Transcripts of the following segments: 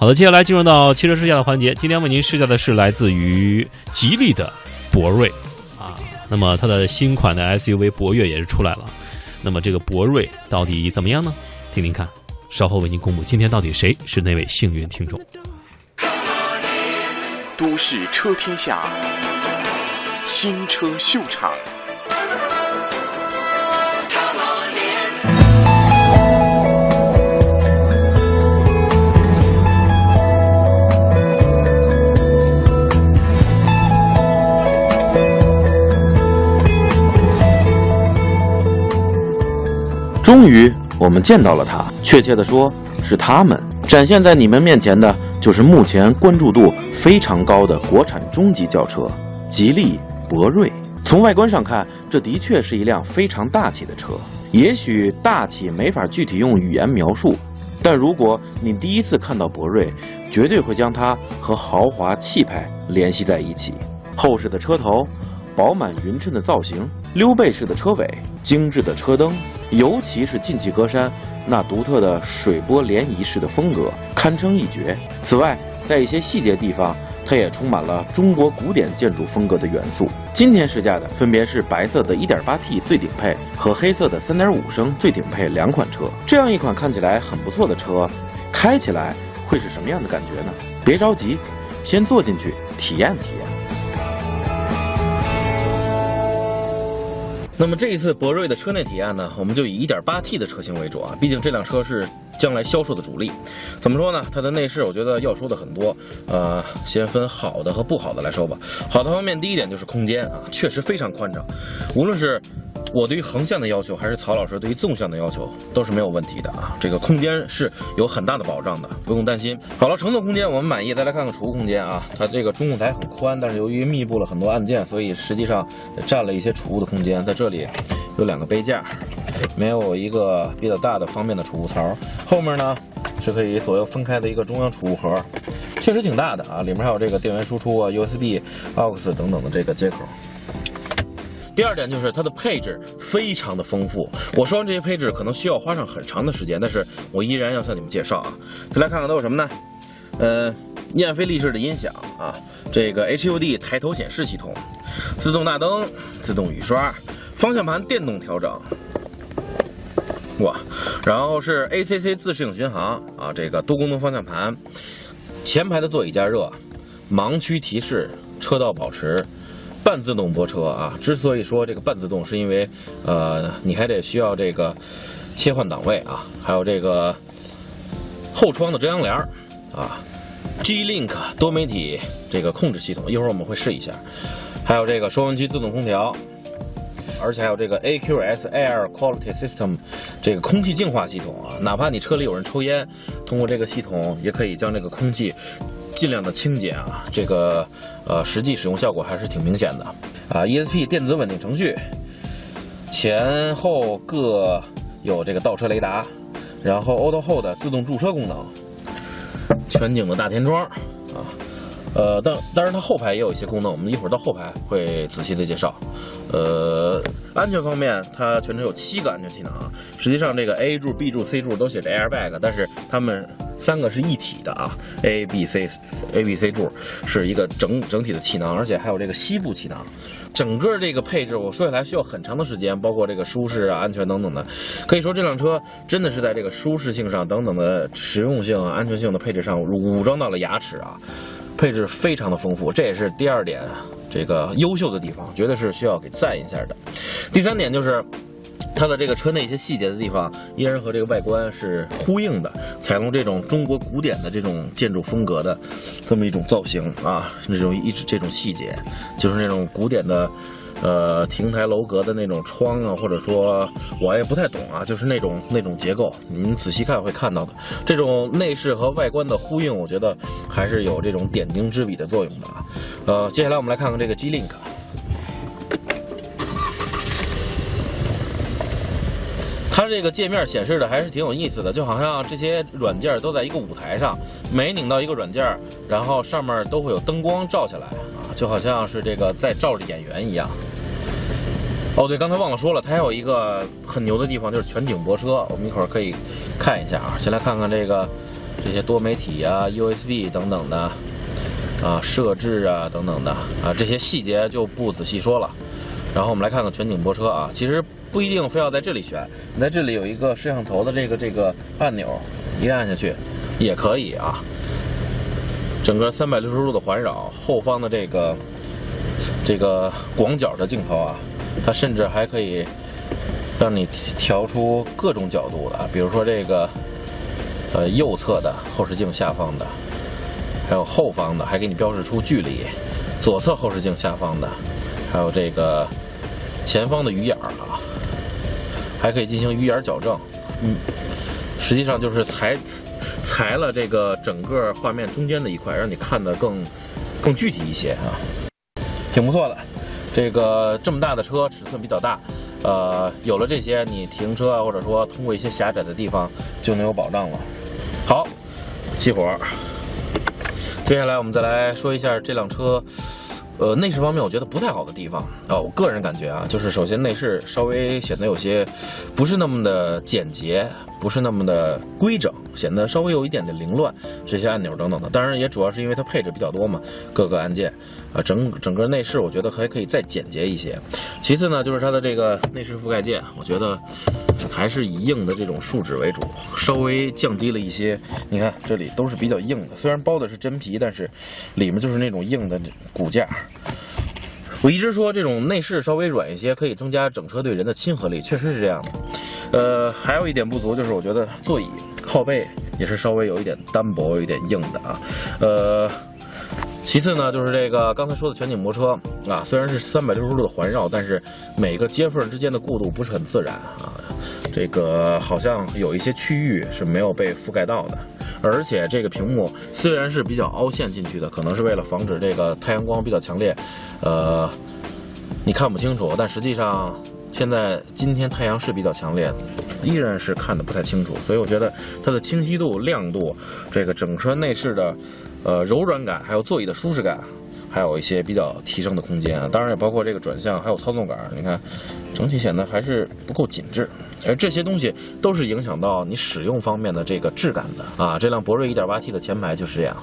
好的，接下来进入到汽车试驾的环节。今天为您试驾的是来自于吉利的博瑞啊。那么它的新款的 SUV 博越也是出来了。那么这个博瑞到底怎么样呢？听听看，稍后为您公布。今天到底谁是那位幸运听众？都市车天下，新车秀场。终于，我们见到了它。确切的说，是他们展现在你们面前的，就是目前关注度非常高的国产中级轿车——吉利博瑞。从外观上看，这的确是一辆非常大气的车。也许大气没法具体用语言描述，但如果你第一次看到博瑞，绝对会将它和豪华气派联系在一起。厚实的车头，饱满匀称的造型，溜背式的车尾，精致的车灯。尤其是进气格栅那独特的水波涟漪式的风格，堪称一绝。此外，在一些细节地方，它也充满了中国古典建筑风格的元素。今天试驾的分别是白色的 1.8T 最顶配和黑色的3.5升最顶配两款车。这样一款看起来很不错的车，开起来会是什么样的感觉呢？别着急，先坐进去体验体验。那么这一次博瑞的车内体验呢，我们就以 1.8T 的车型为主啊，毕竟这辆车是将来销售的主力。怎么说呢？它的内饰我觉得要说的很多，呃，先分好的和不好的来说吧。好的方面，第一点就是空间啊，确实非常宽敞，无论是。我对于横向的要求，还是曹老师对于纵向的要求，都是没有问题的啊。这个空间是有很大的保障的，不用担心。好了，乘坐空间我们满意，再来看看储物空间啊。它这个中控台很宽，但是由于密布了很多按键，所以实际上占了一些储物的空间。在这里有两个杯架，没有一个比较大的方便的储物槽。后面呢是可以左右分开的一个中央储物盒，确实挺大的啊。里面还有这个电源输出啊、USB、AUX 等等的这个接口。第二点就是它的配置非常的丰富，我说完这些配置可能需要花上很长的时间，但是我依然要向你们介绍啊。再来看看都有什么呢？呃，燕飞利仕的音响啊，这个 HUD 抬头显示系统，自动大灯，自动雨刷，方向盘电动调整，哇，然后是 ACC 自适应巡航。啊，这个多功能方向盘，前排的座椅加热，盲区提示，车道保持。半自动泊车。啊，之所以说这个半自动，是因为呃，你还得需要这个切换档位。啊，还有这个后窗的遮阳帘啊，G Link 多媒体这个控制系统，一会儿我们会试一下，还有这个收音机自动空调，而且还有这个 AQS Air Quality System 这个空气净化系统啊，哪怕你车里有人抽烟，通过这个系统也可以将这个空气。尽量的清洁啊，这个呃实际使用效果还是挺明显的啊。ESP 电子稳定程序，前后各有这个倒车雷达，然后 Auto Hold 自动驻车功能，全景的大天窗啊，呃，但当然它后排也有一些功能，我们一会儿到后排会仔细的介绍。呃，安全方面，它全车有七个安全气囊啊，实际上这个 A 柱、B 柱、C 柱都写着 Airbag，但是它们。三个是一体的啊，A、B、C、A、B、C 柱是一个整整体的气囊，而且还有这个膝部气囊。整个这个配置我说起来需要很长的时间，包括这个舒适啊、安全等等的。可以说这辆车真的是在这个舒适性上等等的实用性、安全性的配置上武装到了牙齿啊，配置非常的丰富，这也是第二点这个优秀的地方，绝对是需要给赞一下的。第三点就是。它的这个车内一些细节的地方，依然和这个外观是呼应的，采用这种中国古典的这种建筑风格的这么一种造型啊，那种一直这种细节，就是那种古典的呃亭台楼阁的那种窗啊，或者说我也不太懂啊，就是那种那种结构，你们仔细看会看到的，这种内饰和外观的呼应，我觉得还是有这种点睛之笔的作用的啊。呃，接下来我们来看看这个 G Link。它这个界面显示的还是挺有意思的，就好像这些软件都在一个舞台上，每拧到一个软件，然后上面都会有灯光照下来啊，就好像是这个在照着演员一样。哦，对，刚才忘了说了，它还有一个很牛的地方，就是全景泊车，我们一会儿可以看一下啊。先来看看这个这些多媒体啊、USB 等等的啊设置啊等等的啊这些细节就不仔细说了。然后我们来看看全景泊车啊，其实不一定非要在这里选，你在这里有一个摄像头的这个这个按钮，一按下去也可以啊。整个三百六十度的环绕，后方的这个这个广角的镜头啊，它甚至还可以让你调出各种角度的，比如说这个呃右侧的后视镜下方的，还有后方的，还给你标示出距离，左侧后视镜下方的，还有这个前方的鱼眼儿啊，还可以进行鱼眼矫正，嗯，实际上就是裁裁了这个整个画面中间的一块，让你看得更更具体一些啊，挺不错的。这个这么大的车，尺寸比较大，呃，有了这些，你停车啊，或者说通过一些狭窄的地方就能有保障了。好，熄火。接下来我们再来说一下这辆车。呃，内饰方面我觉得不太好的地方啊，我个人感觉啊，就是首先内饰稍微显得有些不是那么的简洁，不是那么的规整，显得稍微有一点的凌乱，这些按钮等等的。当然也主要是因为它配置比较多嘛，各个按键啊，整整个内饰我觉得还可以再简洁一些。其次呢，就是它的这个内饰覆盖件，我觉得还是以硬的这种树脂为主，稍微降低了一些。你看这里都是比较硬的，虽然包的是真皮，但是里面就是那种硬的骨架。我一直说这种内饰稍微软一些，可以增加整车对人的亲和力，确实是这样的。呃，还有一点不足就是我觉得座椅靠背也是稍微有一点单薄，有一点硬的啊。呃，其次呢，就是这个刚才说的全景泊车啊，虽然是三百六十度的环绕，但是每个接缝之间的过渡不是很自然啊。这个好像有一些区域是没有被覆盖到的。而且这个屏幕虽然是比较凹陷进去的，可能是为了防止这个太阳光比较强烈，呃，你看不清楚。但实际上现在今天太阳是比较强烈，依然是看的不太清楚。所以我觉得它的清晰度、亮度，这个整车内饰的呃柔软感，还有座椅的舒适感。还有一些比较提升的空间啊，当然也包括这个转向，还有操纵杆，你看整体显得还是不够紧致，而这些东西都是影响到你使用方面的这个质感的啊。这辆博瑞 1.8T 的前排就是这样。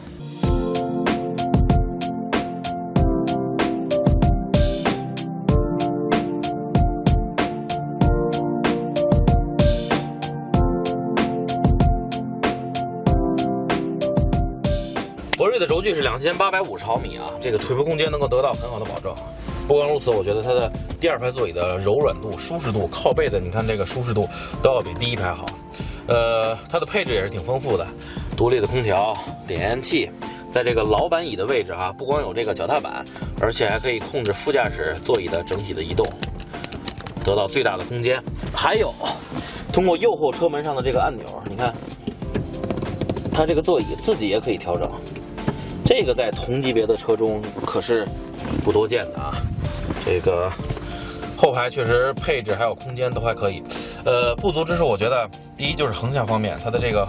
是两千八百五十毫米啊，这个腿部空间能够得到很好的保证。不光如此，我觉得它的第二排座椅的柔软度、舒适度、靠背的，你看这个舒适度都要比第一排好。呃，它的配置也是挺丰富的，独立的空调、点烟器，在这个老板椅的位置啊，不光有这个脚踏板，而且还可以控制副驾驶座椅的整体的移动，得到最大的空间。还有，通过右后车门上的这个按钮，你看，它这个座椅自己也可以调整。这个在同级别的车中可是不多见的啊！这个后排确实配置还有空间都还可以。呃，不足之处我觉得，第一就是横向方面，它的这个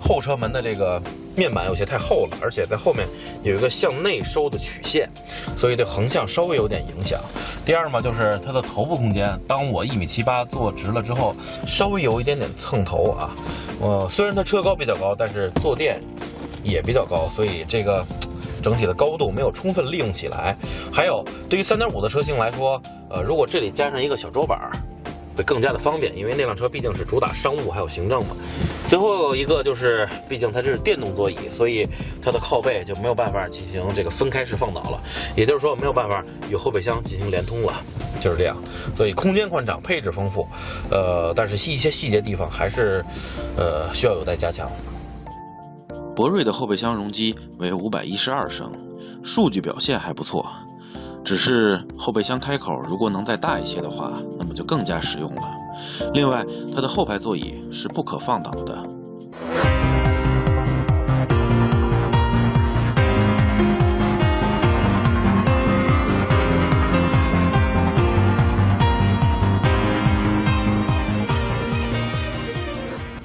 后车门的这个面板有些太厚了，而且在后面有一个向内收的曲线，所以对横向稍微有点影响。第二嘛，就是它的头部空间，当我一米七八坐直了之后，稍微有一点点蹭头啊。呃，虽然它车高比较高，但是坐垫。也比较高，所以这个整体的高度没有充分利用起来。还有，对于三点五的车型来说，呃，如果这里加上一个小桌板，会更加的方便，因为那辆车毕竟是主打商务还有行政嘛。最后一个就是，毕竟它这是电动座椅，所以它的靠背就没有办法进行这个分开式放倒了，也就是说没有办法与后备箱进行连通了，就是这样。所以空间宽敞，配置丰富，呃，但是一些细节地方还是呃需要有待加强。博瑞的后备箱容积为五百一十二升，数据表现还不错。只是后备箱开口如果能再大一些的话，那么就更加实用了。另外，它的后排座椅是不可放倒的。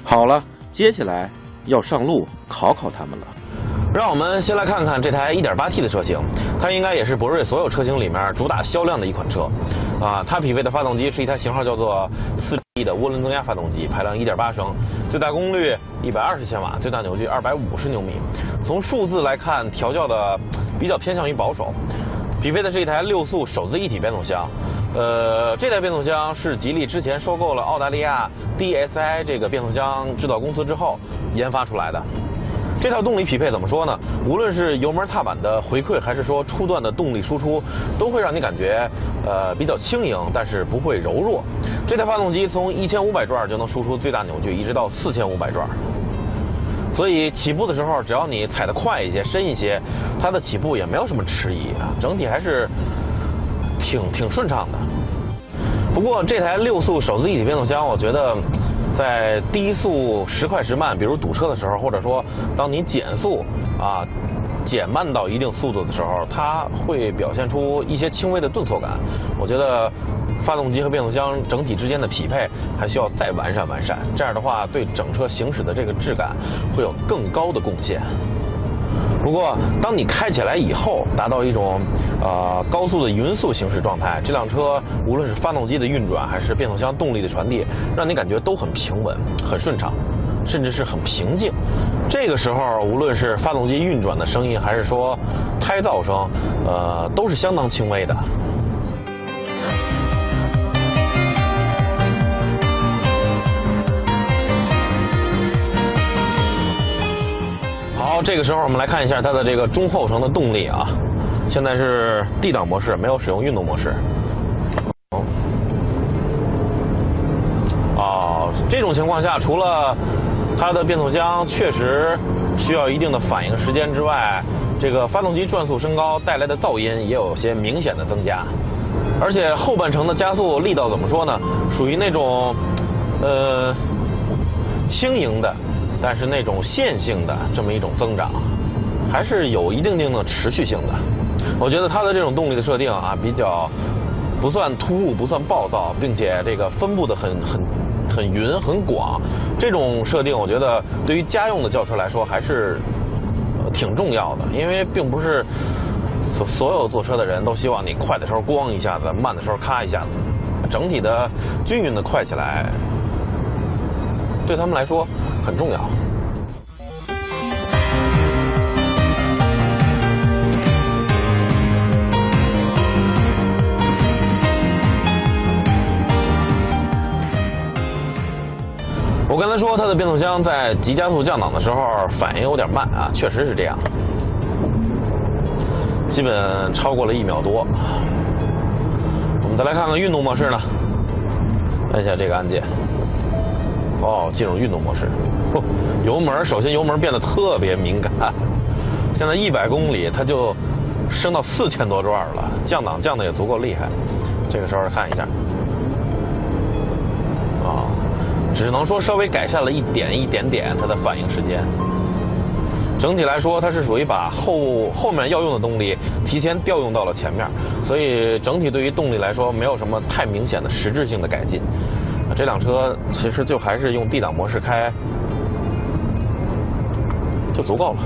好了，接下来。要上路考考他们了。让我们先来看看这台 1.8T 的车型，它应该也是博瑞所有车型里面主打销量的一款车。啊，它匹配的发动机是一台型号叫做 4T 的涡轮增压发动机，排量1.8升，最大功率120千瓦，最大扭矩250牛米。从数字来看，调教的比较偏向于保守。匹配的是一台六速手自一体变速箱，呃，这台变速箱是吉利之前收购了澳大利亚 DSI 这个变速箱制造公司之后研发出来的。这套动力匹配怎么说呢？无论是油门踏板的回馈，还是说初段的动力输出，都会让你感觉呃比较轻盈，但是不会柔弱。这台发动机从一千五百转就能输出最大扭矩，一直到四千五百转。所以起步的时候，只要你踩得快一些、深一些，它的起步也没有什么迟疑啊，整体还是挺挺顺畅的。不过这台六速手自一体变速箱，我觉得。在低速时快时慢，比如堵车的时候，或者说当你减速啊减慢到一定速度的时候，它会表现出一些轻微的顿挫感。我觉得发动机和变速箱整体之间的匹配还需要再完善完善，这样的话对整车行驶的这个质感会有更高的贡献。不过，当你开起来以后，达到一种呃高速的匀速行驶状态，这辆车无论是发动机的运转，还是变速箱动力的传递，让你感觉都很平稳、很顺畅，甚至是很平静。这个时候，无论是发动机运转的声音，还是说胎噪声，呃，都是相当轻微的。这个时候我们来看一下它的这个中后程的动力啊，现在是 D 档模式，没有使用运动模式。哦，这种情况下，除了它的变速箱确实需要一定的反应时间之外，这个发动机转速升高带来的噪音也有些明显的增加，而且后半程的加速力道怎么说呢？属于那种呃轻盈的。但是那种线性的这么一种增长，还是有一定定的持续性的。我觉得它的这种动力的设定啊，比较不算突兀，不算暴躁，并且这个分布的很很很匀很广。这种设定，我觉得对于家用的轿车来说还是挺重要的，因为并不是所所有坐车的人都希望你快的时候咣一下子，慢的时候咔一下子，整体的均匀的快起来，对他们来说。很重要。我刚才说它的变速箱在急加速降档的时候反应有点慢啊，确实是这样，基本超过了一秒多。我们再来看看运动模式呢，按下这个按键。哦，进入运动模式。油门首先油门变得特别敏感，现在一百公里它就升到四千多转了，降档降的也足够厉害。这个时候看一下，啊，只能说稍微改善了一点一点点它的反应时间。整体来说，它是属于把后后面要用的动力提前调用到了前面，所以整体对于动力来说没有什么太明显的实质性的改进。这辆车其实就还是用 D 档模式开就足够了。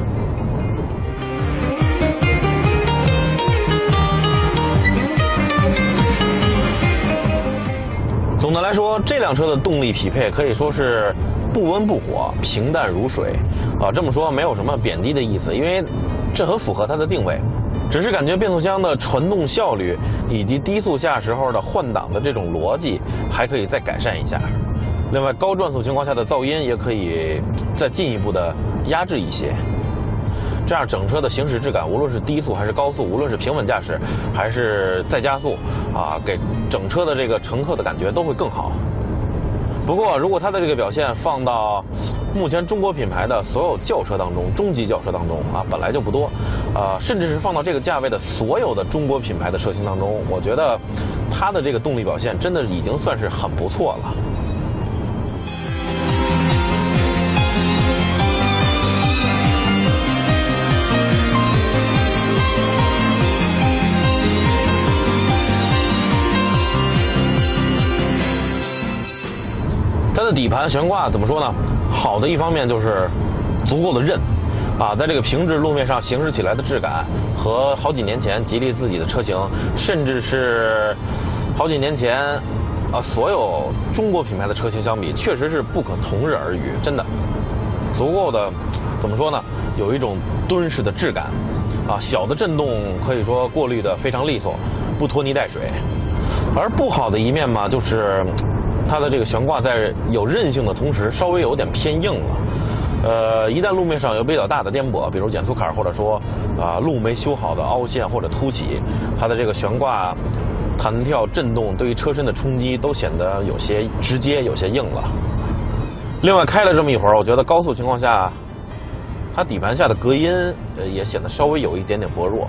总的来说，这辆车的动力匹配可以说是不温不火，平淡如水。啊，这么说没有什么贬低的意思，因为这很符合它的定位。只是感觉变速箱的传动效率以及低速下时候的换挡的这种逻辑还可以再改善一下。另外，高转速情况下的噪音也可以再进一步的压制一些，这样整车的行驶质感，无论是低速还是高速，无论是平稳驾驶还是再加速，啊，给整车的这个乘客的感觉都会更好。不过，如果它的这个表现放到目前中国品牌的所有轿车当中，中级轿车当中啊，本来就不多，呃，甚至是放到这个价位的所有的中国品牌的车型当中，我觉得它的这个动力表现真的已经算是很不错了。底盘悬挂怎么说呢？好的一方面就是足够的韧，啊，在这个平直路面上行驶起来的质感，和好几年前吉利自己的车型，甚至是好几年前啊所有中国品牌的车型相比，确实是不可同日而语，真的，足够的怎么说呢？有一种敦实的质感，啊，小的震动可以说过滤的非常利索，不拖泥带水。而不好的一面嘛，就是它的这个悬挂在有韧性的同时，稍微有点偏硬了。呃，一旦路面上有比较大的颠簸，比如减速坎或者说啊路没修好的凹陷或者凸起，它的这个悬挂弹跳震动对于车身的冲击都显得有些直接，有些硬了。另外开了这么一会儿，我觉得高速情况下，它底盘下的隔音呃也显得稍微有一点点薄弱。